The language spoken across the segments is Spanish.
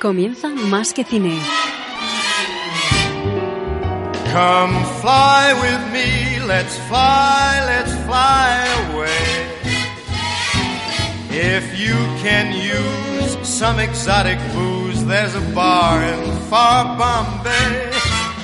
Comienza Más que Cine. Come fly with me, let's fly, let's fly away. If you can use some exotic booze, there's a bar in far Bombay.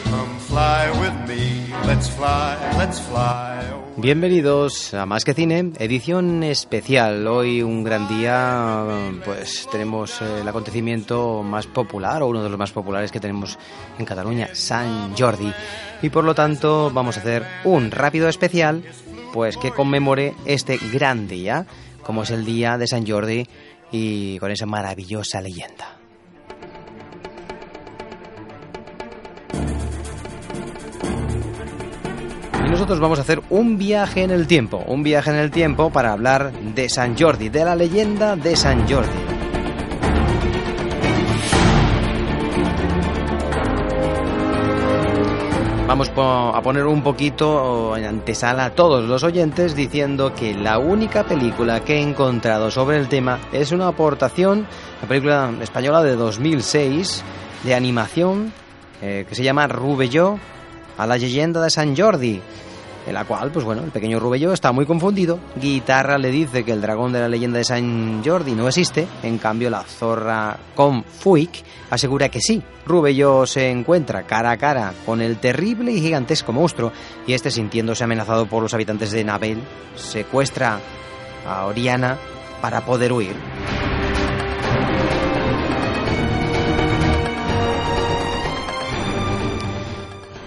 Come fly with me, let's fly, let's fly away. Bienvenidos a Más que Cine, edición especial. Hoy un gran día, pues tenemos eh, el acontecimiento más popular o uno de los más populares que tenemos en Cataluña, San Jordi. Y por lo tanto vamos a hacer un rápido especial, pues que conmemore este gran día, como es el día de San Jordi y con esa maravillosa leyenda. Nosotros vamos a hacer un viaje en el tiempo, un viaje en el tiempo para hablar de San Jordi, de la leyenda de San Jordi. Vamos a poner un poquito en antesala a todos los oyentes diciendo que la única película que he encontrado sobre el tema es una aportación, la película española de 2006 de animación eh, que se llama Rubelló a la leyenda de San Jordi, en la cual, pues bueno, el pequeño Rubello está muy confundido. Guitarra le dice que el dragón de la leyenda de San Jordi no existe, en cambio la zorra Confuic asegura que sí. Rubello se encuentra cara a cara con el terrible y gigantesco monstruo y este sintiéndose amenazado por los habitantes de Nabel, secuestra a Oriana para poder huir.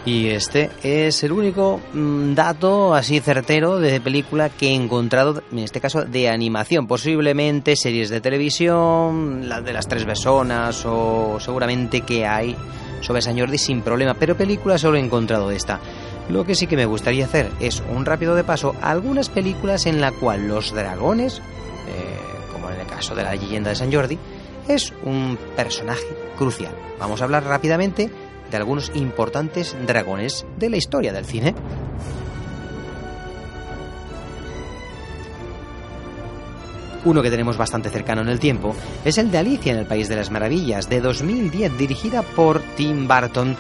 Y este es el único mm, dato así certero de película que he encontrado, en este caso de animación. Posiblemente series de televisión, la de las tres besonas o seguramente que hay sobre San Jordi sin problema, pero película solo he encontrado esta. Lo que sí que me gustaría hacer es un rápido de paso a algunas películas en la cual los dragones, eh, como en el caso de la leyenda de San Jordi, es un personaje crucial. Vamos a hablar rápidamente de algunos importantes dragones de la historia del cine. Uno que tenemos bastante cercano en el tiempo es el de Alicia en el País de las Maravillas de 2010, dirigida por Tim Burton,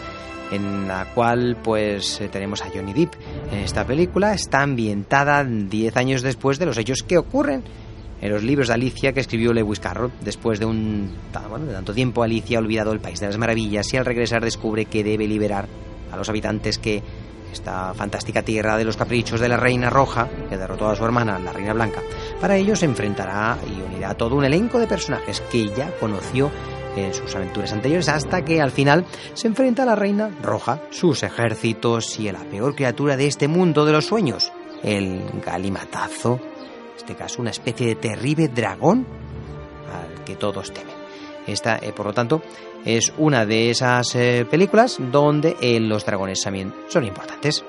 en la cual pues eh, tenemos a Johnny Depp. Esta película está ambientada 10 años después de los hechos que ocurren en los libros de Alicia que escribió Lewis Carroll. Después de un de tanto tiempo, Alicia ha olvidado el País de las Maravillas y al regresar descubre que debe liberar a los habitantes que esta fantástica tierra de los caprichos de la Reina Roja, que derrotó a su hermana, la Reina Blanca. Para ello se enfrentará y unirá todo un elenco de personajes que ya conoció en sus aventuras anteriores hasta que al final se enfrenta a la Reina Roja, sus ejércitos y a la peor criatura de este mundo de los sueños, el galimatazo este caso una especie de terrible dragón al que todos temen. Esta, eh, por lo tanto, es una de esas eh, películas donde eh, los dragones también son importantes.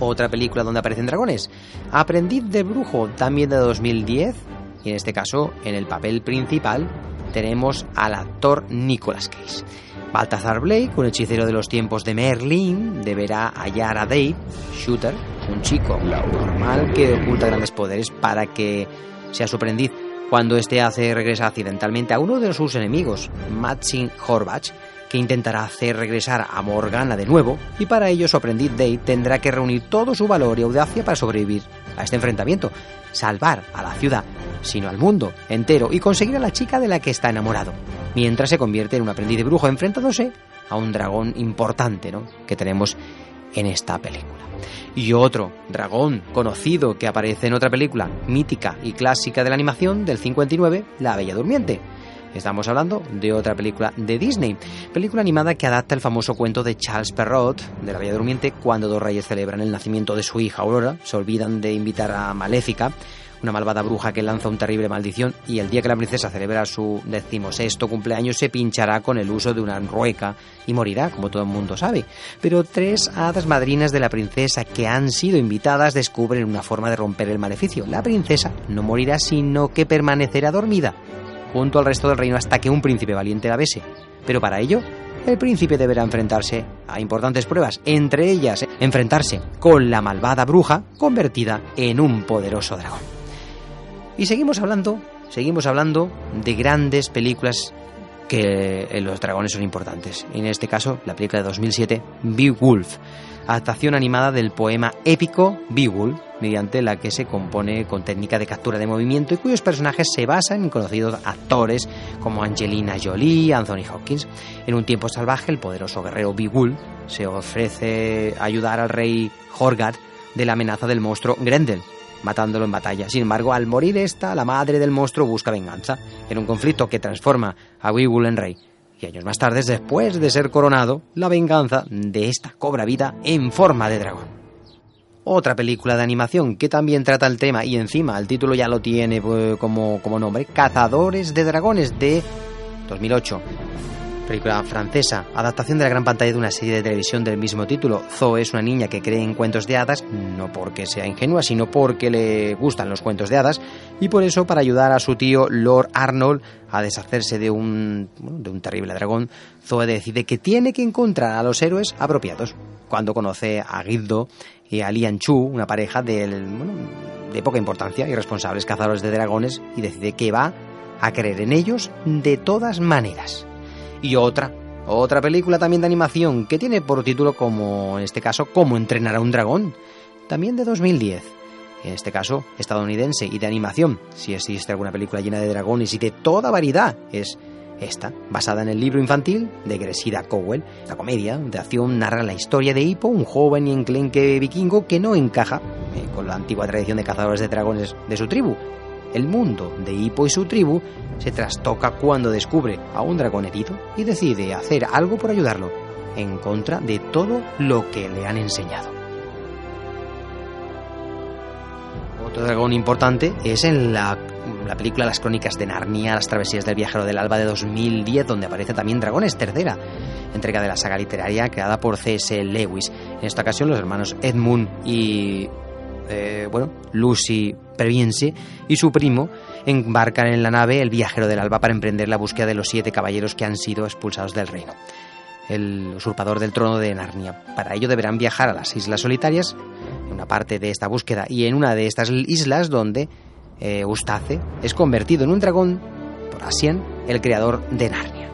Otra película donde aparecen dragones, Aprendiz de Brujo, también de 2010, y en este caso, en el papel principal, tenemos al actor Nicolas Cage. Balthazar Blake, un hechicero de los tiempos de Merlin, deberá hallar a Dave, Shooter, un chico normal que oculta grandes poderes para que sea su aprendiz. Cuando éste hace regresar accidentalmente a uno de sus enemigos, Matsin Horbach, intentará hacer regresar a Morgana de nuevo, y para ello su aprendiz Dave tendrá que reunir todo su valor y audacia para sobrevivir a este enfrentamiento, salvar a la ciudad, sino al mundo entero, y conseguir a la chica de la que está enamorado, mientras se convierte en un aprendiz de brujo enfrentándose a un dragón importante ¿no? que tenemos en esta película. Y otro dragón conocido que aparece en otra película mítica y clásica de la animación del 59, La Bella Durmiente. Estamos hablando de otra película de Disney, película animada que adapta el famoso cuento de Charles Perrault de La Bella Durmiente cuando dos reyes celebran el nacimiento de su hija Aurora, se olvidan de invitar a Maléfica, una malvada bruja que lanza un terrible maldición y el día que la princesa celebra su decimosexto cumpleaños se pinchará con el uso de una rueca y morirá, como todo el mundo sabe. Pero tres hadas madrinas de la princesa que han sido invitadas descubren una forma de romper el maleficio. La princesa no morirá, sino que permanecerá dormida junto al resto del reino hasta que un príncipe valiente la bese. Pero para ello el príncipe deberá enfrentarse a importantes pruebas, entre ellas enfrentarse con la malvada bruja convertida en un poderoso dragón. Y seguimos hablando, seguimos hablando de grandes películas que en los dragones son importantes. En este caso, la película de 2007, Beowulf, adaptación animada del poema épico Beowulf, mediante la que se compone con técnica de captura de movimiento y cuyos personajes se basan en conocidos actores como Angelina Jolie, Anthony Hopkins. En un tiempo salvaje, el poderoso guerrero Beowulf se ofrece ayudar al rey Horgad de la amenaza del monstruo Grendel, matándolo en batalla. Sin embargo, al morir esta, la madre del monstruo busca venganza, en un conflicto que transforma a Beowulf en rey. Y años más tarde, después de ser coronado, la venganza de esta cobra vida en forma de dragón. Otra película de animación que también trata el tema y encima el título ya lo tiene pues, como, como nombre, Cazadores de Dragones de 2008 película francesa, adaptación de la gran pantalla de una serie de televisión del mismo título. Zoe es una niña que cree en cuentos de hadas, no porque sea ingenua, sino porque le gustan los cuentos de hadas, y por eso, para ayudar a su tío Lord Arnold a deshacerse de un, de un terrible dragón, Zoe decide que tiene que encontrar a los héroes apropiados. Cuando conoce a Gildo y a Lian Chu, una pareja de, de poca importancia y responsables cazadores de dragones, y decide que va a creer en ellos de todas maneras y otra, otra película también de animación que tiene por título como, en este caso, Cómo entrenar a un dragón, también de 2010. En este caso, estadounidense y de animación, si existe alguna película llena de dragones y de toda variedad, es esta, basada en el libro infantil de Gresida Cowell. La comedia de acción narra la historia de Hippo, un joven y enclenque vikingo que no encaja eh, con la antigua tradición de cazadores de dragones de su tribu, el mundo de Hippo y su tribu se trastoca cuando descubre a un dragón herido y decide hacer algo por ayudarlo, en contra de todo lo que le han enseñado. Otro dragón importante es en la, película Las Crónicas de Narnia, Las Travesías del Viajero del Alba de 2010, donde aparece también Dragones tercera, entrega de la saga literaria creada por C.S. Lewis. En esta ocasión los hermanos Edmund y eh, bueno, Lucy Previense y su primo embarcan en la nave El Viajero del Alba para emprender la búsqueda de los siete caballeros que han sido expulsados del reino, el usurpador del trono de Narnia. Para ello deberán viajar a las Islas Solitarias, en una parte de esta búsqueda, y en una de estas islas donde eh, Ustace es convertido en un dragón por Asien, el creador de Narnia.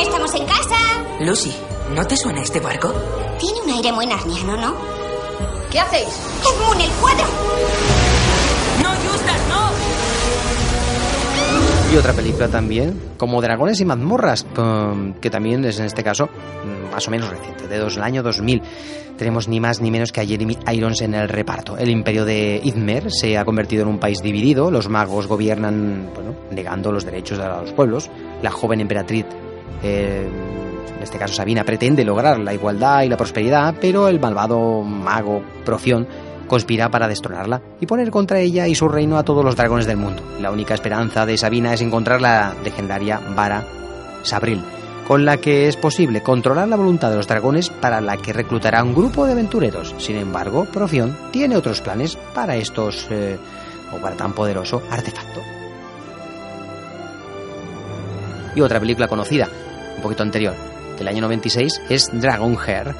¡Estamos en casa! Lucy, ¿no te suena este barco? Tiene un aire muy narniano, ¿no? ¿Qué hacéis? ¡Edmund, el cuadro! ¡No, Justas, no! Y otra película también, como Dragones y mazmorras, que también es en este caso mm, más o menos reciente, de dos, del año 2000. Tenemos ni más ni menos que a Jeremy Irons en el reparto. El imperio de Izmer se ha convertido en un país dividido, los magos gobiernan, bueno, negando los derechos a los pueblos. La joven emperatriz eh, en este caso Sabina, pretende lograr la igualdad y la prosperidad, pero el malvado mago Profión conspira para destronarla y poner contra ella y su reino a todos los dragones del mundo. La única esperanza de Sabina es encontrar la legendaria vara Sabril, con la que es posible controlar la voluntad de los dragones para la que reclutará un grupo de aventureros. Sin embargo, Profión tiene otros planes para estos eh, o para tan poderoso artefacto. Y otra película conocida, un poquito anterior, del año 96 es Dragon Hair,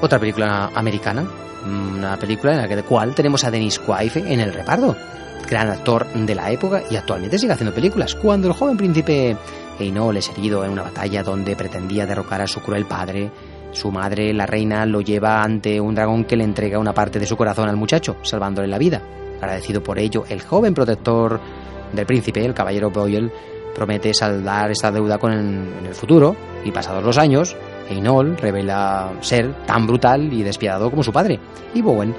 otra película americana, una película en la cual tenemos a Dennis Quaid en el reparto, gran actor de la época y actualmente sigue haciendo películas. Cuando el joven príncipe Einol es herido en una batalla donde pretendía derrocar a su cruel padre, su madre, la reina, lo lleva ante un dragón que le entrega una parte de su corazón al muchacho, salvándole la vida. Agradecido por ello, el joven protector del príncipe, el caballero Boyle, promete saldar esta deuda con en el futuro y pasados los años, Einol revela ser tan brutal y despiadado como su padre, y Bowen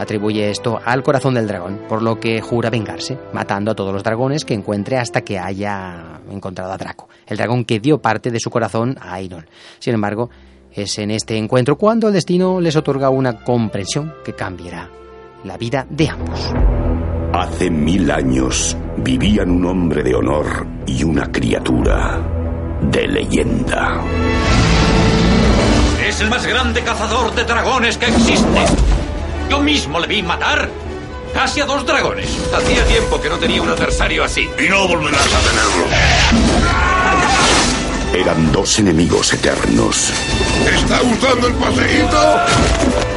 atribuye esto al corazón del dragón, por lo que jura vengarse, matando a todos los dragones que encuentre hasta que haya encontrado a Draco, el dragón que dio parte de su corazón a Einol. Sin embargo, es en este encuentro cuando el destino les otorga una comprensión que cambiará la vida de ambos. Hace mil años vivían un hombre de honor y una criatura de leyenda. Es el más grande cazador de dragones que existe. Yo mismo le vi matar casi a dos dragones. Hacía tiempo que no tenía un adversario así. Y no volverás a tenerlo. Eran dos enemigos eternos. ¿Está gustando el paseíto?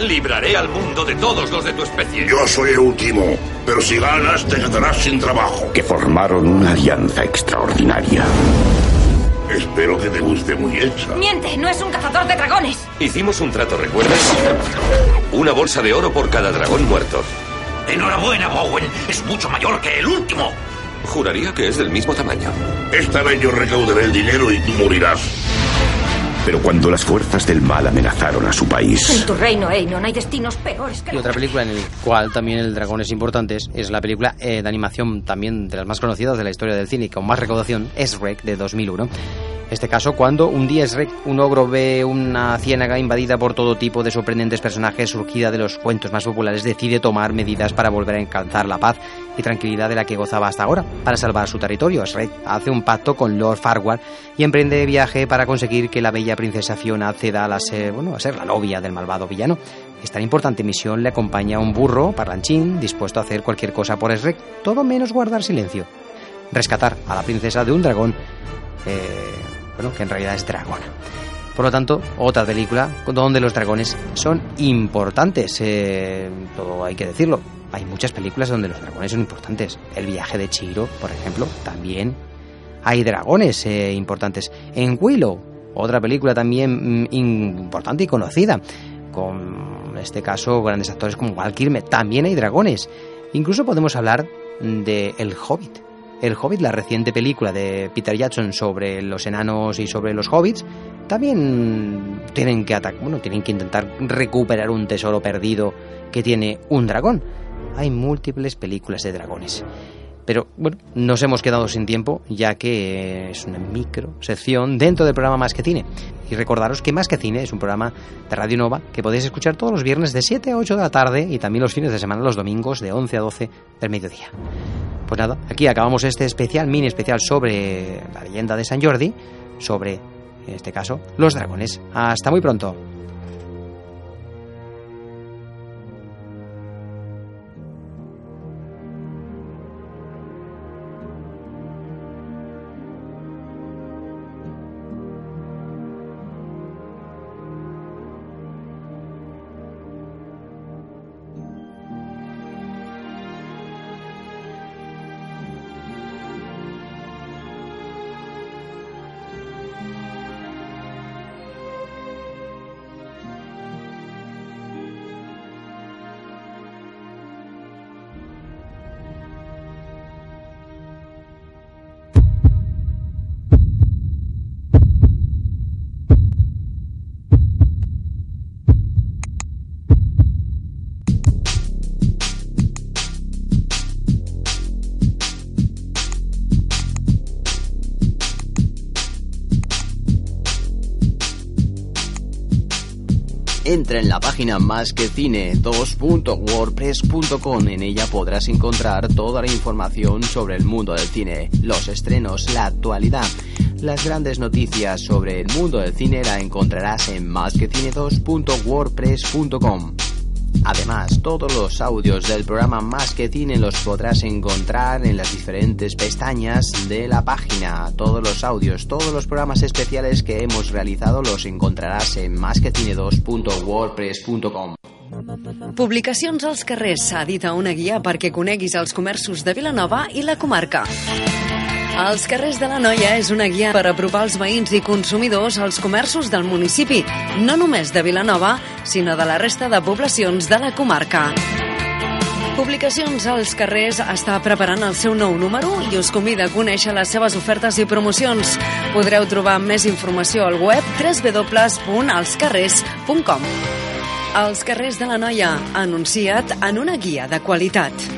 Libraré al mundo de todos los de tu especie. Yo soy el último, pero si ganas te quedarás sin trabajo. Que formaron una alianza extraordinaria. Espero que te guste muy hecha. Miente, no es un cazador de dragones. Hicimos un trato, ¿recuerdas? Una bolsa de oro por cada dragón muerto. Enhorabuena, Bowen. Es mucho mayor que el último. Juraría que es del mismo tamaño. Esta vez yo recaudaré el dinero y tú morirás. Pero cuando las fuerzas del mal amenazaron a su país... En tu reino, Einon, hay destinos peores que... Y otra película en la cual también el dragón es importante es la película eh, de animación también de las más conocidas de la historia del cine y con más recaudación, es Rec de 2001 este caso cuando un día un ogro ve una ciénaga invadida por todo tipo de sorprendentes personajes surgida de los cuentos más populares, decide tomar medidas para volver a alcanzar la paz y tranquilidad de la que gozaba hasta ahora, para salvar su territorio. Shrek hace un pacto con Lord Farquhar y emprende viaje para conseguir que la bella princesa Fiona acceda a, ser, bueno, a ser la novia del malvado villano. Esta importante misión le acompaña un burro parlanchín dispuesto a hacer cualquier cosa por Shrek, todo menos guardar silencio. Rescatar a la princesa de un dragón eh, bueno, que en realidad es dragona. Por lo tanto, otra película donde los dragones son importantes, eh, todo hay que decirlo. Hay muchas películas donde los dragones son importantes. El viaje de Chiro, por ejemplo, también hay dragones eh, importantes. En Willow, otra película también mm, importante y conocida, con en este caso grandes actores como Val Kilmer, también hay dragones. Incluso podemos hablar de El Hobbit. El Hobbit, la reciente película de Peter Jackson sobre los enanos y sobre los hobbits, también tienen que atacar, bueno, tienen que intentar recuperar un tesoro perdido que tiene un dragón. Hay múltiples películas de dragones. Pero bueno, nos hemos quedado sin tiempo ya que es una micro sección dentro del programa Más que Cine. Y recordaros que Más que Cine es un programa de Radio Nova que podéis escuchar todos los viernes de 7 a 8 de la tarde y también los fines de semana, los domingos de 11 a 12 del mediodía. Pues nada, aquí acabamos este especial, mini especial sobre la leyenda de San Jordi, sobre, en este caso, los dragones. Hasta muy pronto. Entra en la página más que cine 2.wordpress.com. En ella podrás encontrar toda la información sobre el mundo del cine, los estrenos, la actualidad. Las grandes noticias sobre el mundo del cine la encontrarás en másquecine2.wordpress.com. Además, todos los audios del programa Más que Cine los podrás encontrar en las diferentes pestañas de la página. Todos los audios, todos los programas especiales que hemos realizado los encontrarás en másquecine2.wordpress.com. Publicacions als carrers edita una guia perquè coneguis els de Vilanova i la comarca. Els carrers de la Noia és una guia per apropar els veïns i consumidors als comerços del municipi, no només de Vilanova, sinó de la resta de poblacions de la comarca. Publicacions als carrers està preparant el seu nou número i us convida a conèixer les seves ofertes i promocions. Podreu trobar més informació al web www.alscarrers.com. Els carrers de la Noia, anunciat en una guia de qualitat.